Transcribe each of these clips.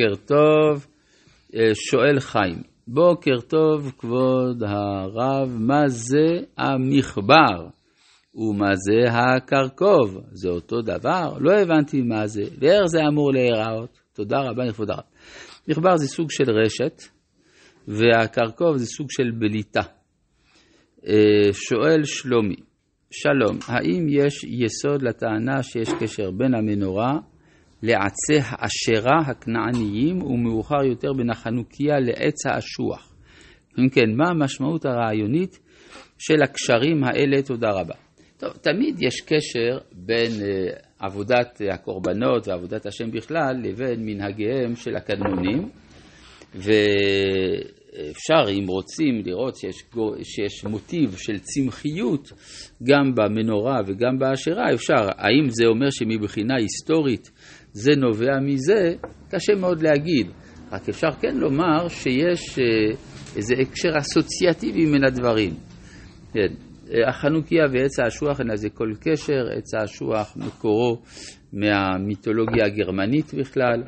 בוקר טוב, אה, שואל חיים. בוקר טוב, כבוד הרב, מה זה המחבר ומה זה הקרקוב? זה אותו דבר? לא הבנתי מה זה, ואיך זה אמור להיראות? תודה רבה לכבוד הרב. מחבר זה סוג של רשת, והקרקוב זה סוג של בליטה. אה, שואל שלומי, שלום, האם יש יסוד לטענה שיש קשר בין המנורה לעצי האשרה הכנעניים ומאוחר יותר בין החנוכיה לעץ האשוח? אם כן, מה המשמעות הרעיונית של הקשרים האלה? תודה רבה. טוב, תמיד יש קשר בין uh, עבודת הקורבנות ועבודת השם בכלל לבין מנהגיהם של הקדמונים, ו... אפשר, אם רוצים, לראות שיש, שיש מוטיב של צמחיות גם במנורה וגם באשרה, אפשר. האם זה אומר שמבחינה היסטורית זה נובע מזה? קשה מאוד להגיד. רק אפשר כן לומר שיש אה, איזה הקשר אסוציאטיבי מן הדברים. כן. החנוכיה ועץ האשוח אין לזה כל קשר, עץ האשוח מקורו מהמיתולוגיה הגרמנית בכלל.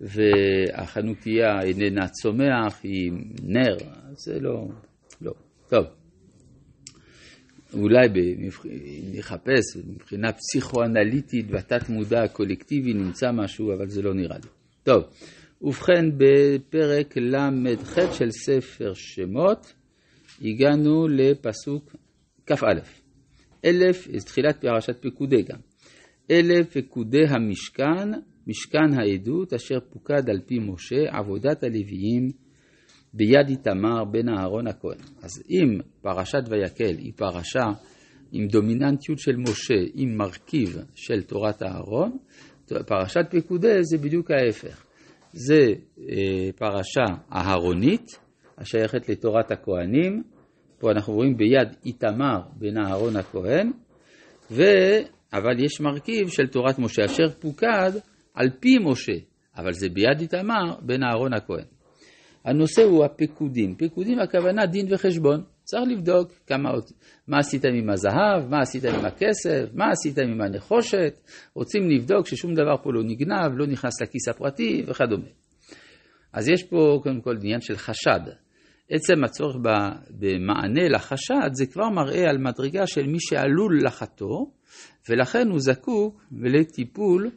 והחנוכיה איננה צומח, היא נר, זה לא, לא. טוב, אולי נחפש מבחינה פסיכואנליטית בתת מודע הקולקטיבי נמצא משהו, אבל זה לא נראה לי. טוב, ובכן בפרק ל"ח של ספר שמות הגענו לפסוק כ"א. אלף, תחילת פרשת פקודי גם. אלף פקודי המשכן משכן העדות אשר פוקד על פי משה, עבודת הלוויים ביד איתמר בן אהרון הכהן. אז אם פרשת ויקל היא פרשה עם דומיננטיות של משה, עם מרכיב של תורת אהרון, פרשת פקודי זה בדיוק ההפך. זה אה, פרשה אהרונית, השייכת לתורת הכהנים, פה אנחנו רואים ביד איתמר בן אהרון הכהן, ו... אבל יש מרכיב של תורת משה אשר פוקד על פי משה, אבל זה ביד איתמר בן אהרון הכהן. הנושא הוא הפקודים. פקודים הכוונה דין וחשבון. צריך לבדוק כמה, מה עשית עם הזהב, מה עשית עם הכסף, מה עשית עם הנחושת. רוצים לבדוק ששום דבר פה לא נגנב, לא נכנס לכיס הפרטי וכדומה. אז יש פה קודם כל עניין של חשד. עצם הצורך במענה לחשד זה כבר מראה על מדרגה של מי שעלול לחתור, ולכן הוא זקוק לטיפול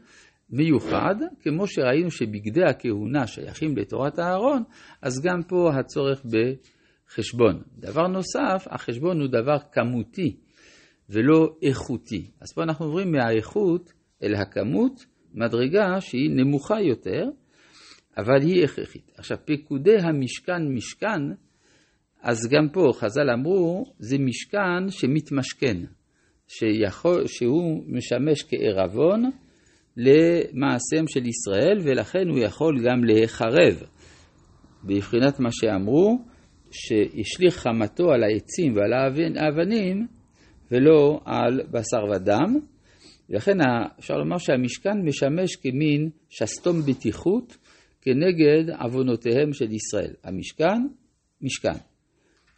מיוחד, כמו שראינו שבגדי הכהונה שייכים לתורת אהרון, אז גם פה הצורך בחשבון. דבר נוסף, החשבון הוא דבר כמותי ולא איכותי. אז פה אנחנו עוברים מהאיכות אל הכמות, מדרגה שהיא נמוכה יותר, אבל היא הכרחית. עכשיו, פקודי המשכן משכן, אז גם פה חז"ל אמרו, זה משכן שמתמשכן, שיכול, שהוא משמש כערבון, למעשיהם של ישראל, ולכן הוא יכול גם להיחרב. בבחינת מה שאמרו, שהשליך חמתו על העצים ועל האבנים, ולא על בשר ודם. ולכן אפשר לומר שהמשכן משמש כמין שסתום בטיחות כנגד עוונותיהם של ישראל. המשכן, משכן.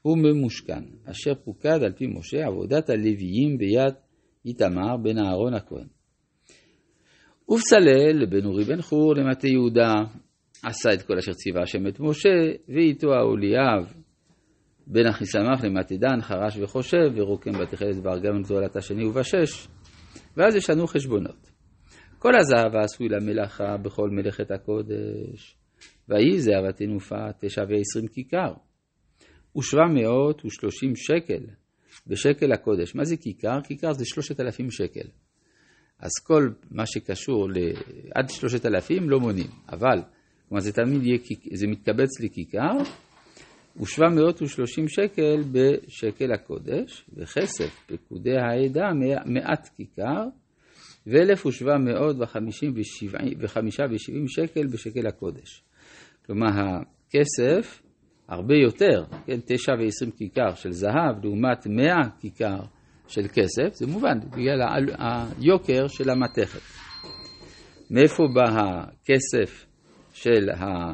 הוא ממושכן, אשר פוקד על פי משה עבודת הלוויים ביד איתמר בן אהרון הכהן. ובצלאל בן אורי בן חור למטה יהודה עשה את כל אשר ציווה השם את משה, ואיתו האוליאב בן אחיסמך למטה דן חרש וחושב, ורוקם בתכלת בארגמן גדולת השני ובשש, ואז יש לנו חשבונות. כל הזהב העשוי למלאכה בכל מלאכת הקודש, ויהי זהב התנופה תשע ועשרים כיכר, ושבע מאות ושלושים שקל בשקל הקודש. מה זה כיכר? כיכר זה שלושת אלפים שקל. אז כל מה שקשור ל... עד שלושת אלפים לא מונים, אבל, כלומר זה תמיד יהיה, זה מתקבץ לכיכר, ושבע מאות ושלושים שקל בשקל הקודש, וכסף פקודי העדה מעט כיכר, ואלף ושבע מאות וחמישה ושבעים שקל בשקל הקודש. כלומר, הכסף הרבה יותר, כן, תשע ועשרים כיכר של זהב לעומת מאה כיכר של כסף, זה מובן, בגלל היוקר של המתכת. מאיפה בא הכסף של, ה...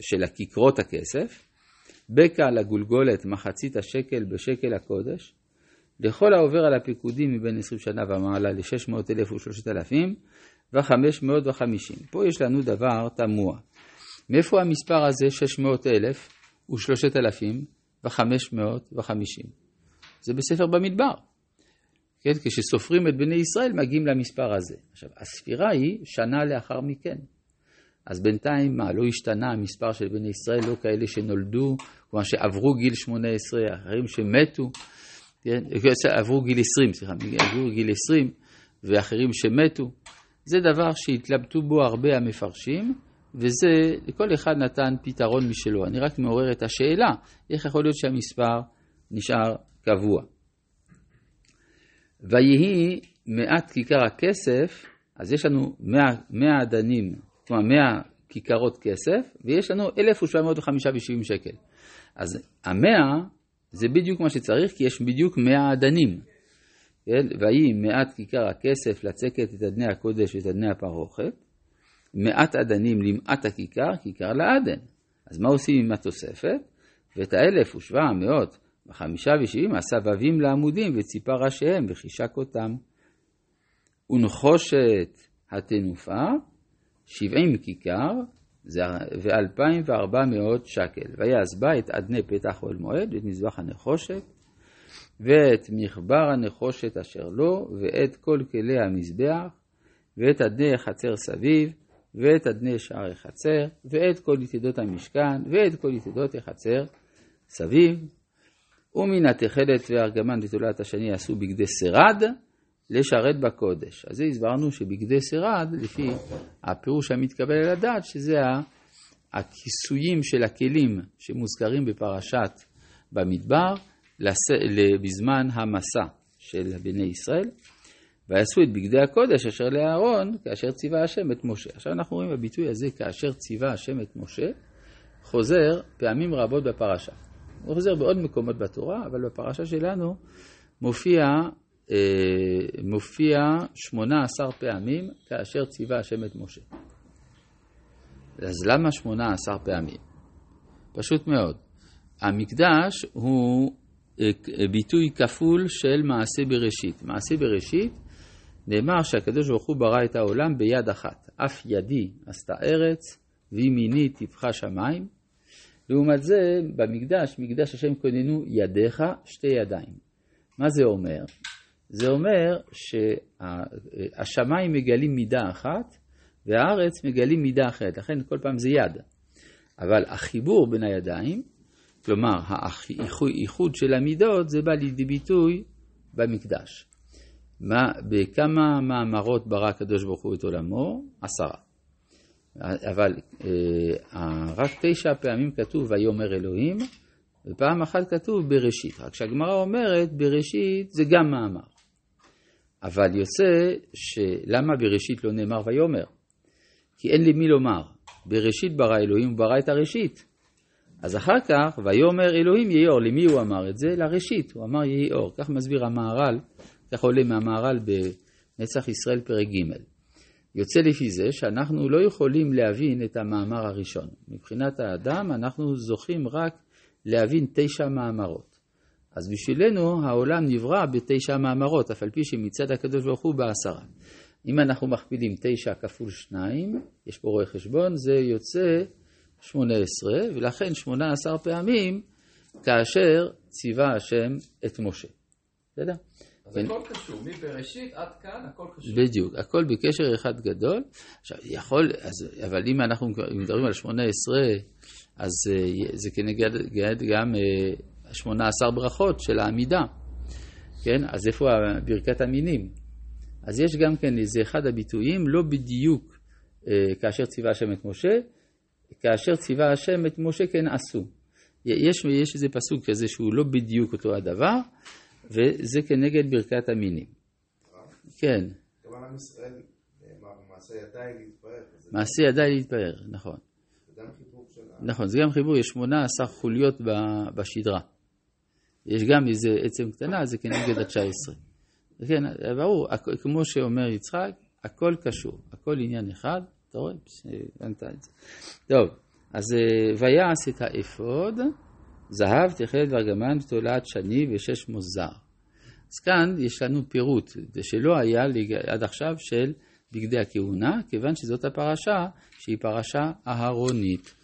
של הכיכרות הכסף? בקע לגולגולת מחצית השקל בשקל הקודש, לכל העובר על הפיקודים מבין 20 שנה ומעלה ל-600 אלף ו-3,000 ו-550. פה יש לנו דבר תמוה. מאיפה המספר הזה 600 אלף ו-3,000 ו-550? זה בספר במדבר. כן, כשסופרים את בני ישראל מגיעים למספר הזה. עכשיו, הספירה היא שנה לאחר מכן. אז בינתיים, מה, לא השתנה המספר של בני ישראל, לא כאלה שנולדו, כלומר שעברו גיל 18, אחרים שמתו, כן, עברו גיל 20, סליחה, עברו גיל 20, ואחרים שמתו. זה דבר שהתלבטו בו הרבה המפרשים, וזה, כל אחד נתן פתרון משלו. אני רק מעורר את השאלה, איך יכול להיות שהמספר נשאר קבוע. ויהי מעט כיכר הכסף, אז יש לנו 100, 100 אדנים, כלומר 100 כיכרות כסף, ויש לנו 1,750 שקל. אז המאה זה בדיוק מה שצריך, כי יש בדיוק 100 אדנים. כן? ויהי מעט כיכר הכסף לצקת את אדני הקודש ואת אדני הפרוכת, מעט אדנים למעט הכיכר, כיכר לאדן. אז מה עושים עם התוספת? ואת האלף ושבע מאות וחמישה ושבעים הסבבים לעמודים וציפה ראשיהם וחישק אותם. ונחושת התנופה, שבעים כיכר ואלפיים וארבע מאות שקל. ויעש בה את אדני פתח אוהל מועד ואת מזבח הנחושת ואת מחבר הנחושת אשר לו ואת כל כלי המזבח ואת אדני החצר סביב ואת אדני שער החצר ואת כל יתדות המשכן ואת כל יתדות החצר סביב ומן התכלת והארגמן ותולעת השני עשו בגדי שרד לשרת בקודש. אז זה הסברנו שבגדי שרד, לפי הפירוש המתקבל על הדעת, שזה הכיסויים של הכלים שמוזכרים בפרשת במדבר בזמן המסע של בני ישראל, ויעשו את בגדי הקודש אשר לאהרון כאשר ציווה השם את משה. עכשיו אנחנו רואים בביטוי הזה כאשר ציווה השם את משה, חוזר פעמים רבות בפרשה. הוא חוזר בעוד מקומות בתורה, אבל בפרשה שלנו מופיע, אה, מופיע 18 פעמים כאשר ציווה השם את משה. אז למה 18 פעמים? פשוט מאוד. המקדש הוא אה, ביטוי כפול של מעשה בראשית. מעשה בראשית נאמר שהקדוש ברוך הוא ברא את העולם ביד אחת. אף ידי עשתה ארץ, וימיני טיפחה שמיים. לעומת זה, במקדש, מקדש השם כוננו ידיך שתי ידיים. מה זה אומר? זה אומר שהשמיים מגלים מידה אחת והארץ מגלים מידה אחרת, לכן כל פעם זה יד. אבל החיבור בין הידיים, כלומר האיחוד של המידות, זה בא לידי ביטוי במקדש. מה, בכמה מאמרות ברא הקדוש ברוך הוא את עולמו? עשרה. אבל אה, רק תשע פעמים כתוב ויאמר אלוהים, ופעם אחת כתוב בראשית. רק שהגמרא אומרת בראשית זה גם מאמר. אבל יוצא שלמה בראשית לא נאמר ויאמר? כי אין לי מי לומר. בראשית ברא אלוהים, הוא ברא את הראשית. אז אחר כך, ויאמר אלוהים יהי אור. למי הוא אמר את זה? לראשית. הוא אמר יהי אור. כך מסביר המהר"ל, כך עולה מהמהר"ל בנצח ישראל פרק ג'. יוצא לפי זה שאנחנו לא יכולים להבין את המאמר הראשון. מבחינת האדם אנחנו זוכים רק להבין תשע מאמרות. אז בשבילנו העולם נברא בתשע מאמרות, אף על פי שמצד הקדוש ברוך הוא בעשרה. אם אנחנו מכפילים תשע כפול שניים, יש פה רואה חשבון, זה יוצא שמונה עשרה, ולכן שמונה עשר פעמים כאשר ציווה השם את משה. בסדר? אז הכל קשור, מבראשית עד כאן הכל קשור. בדיוק, הכל בקשר אחד גדול. עכשיו, יכול, אז, אבל אם אנחנו מדברים על 18, אז אה, זה כנגד גם 18 אה, ברכות של העמידה. כן? אז איפה ברכת המינים? אז יש גם כן איזה אחד הביטויים, לא בדיוק אה, כאשר ציווה השם את משה, כאשר ציווה השם את משה כן עשו. יש, יש איזה פסוק כזה שהוא לא בדיוק אותו הדבר, וזה כנגד ברכת המינים. כן. מעשה ידיי להתפאר, נכון. נכון, זה גם חיבור, יש 18 חוליות בשדרה. יש גם איזה עצם קטנה, זה כנגד ה-19. כן, ברור, כמו שאומר יצחק, הכל קשור, הכל עניין אחד, אתה רואה? הבנת את זה. טוב, אז אה, ויעש את האפוד. זהב, תכלת וארגמן ותולעת שני ושש מוזר. אז כאן יש לנו פירוט, שלא היה עד עכשיו של בגדי הכהונה, כיוון שזאת הפרשה שהיא פרשה אהרונית.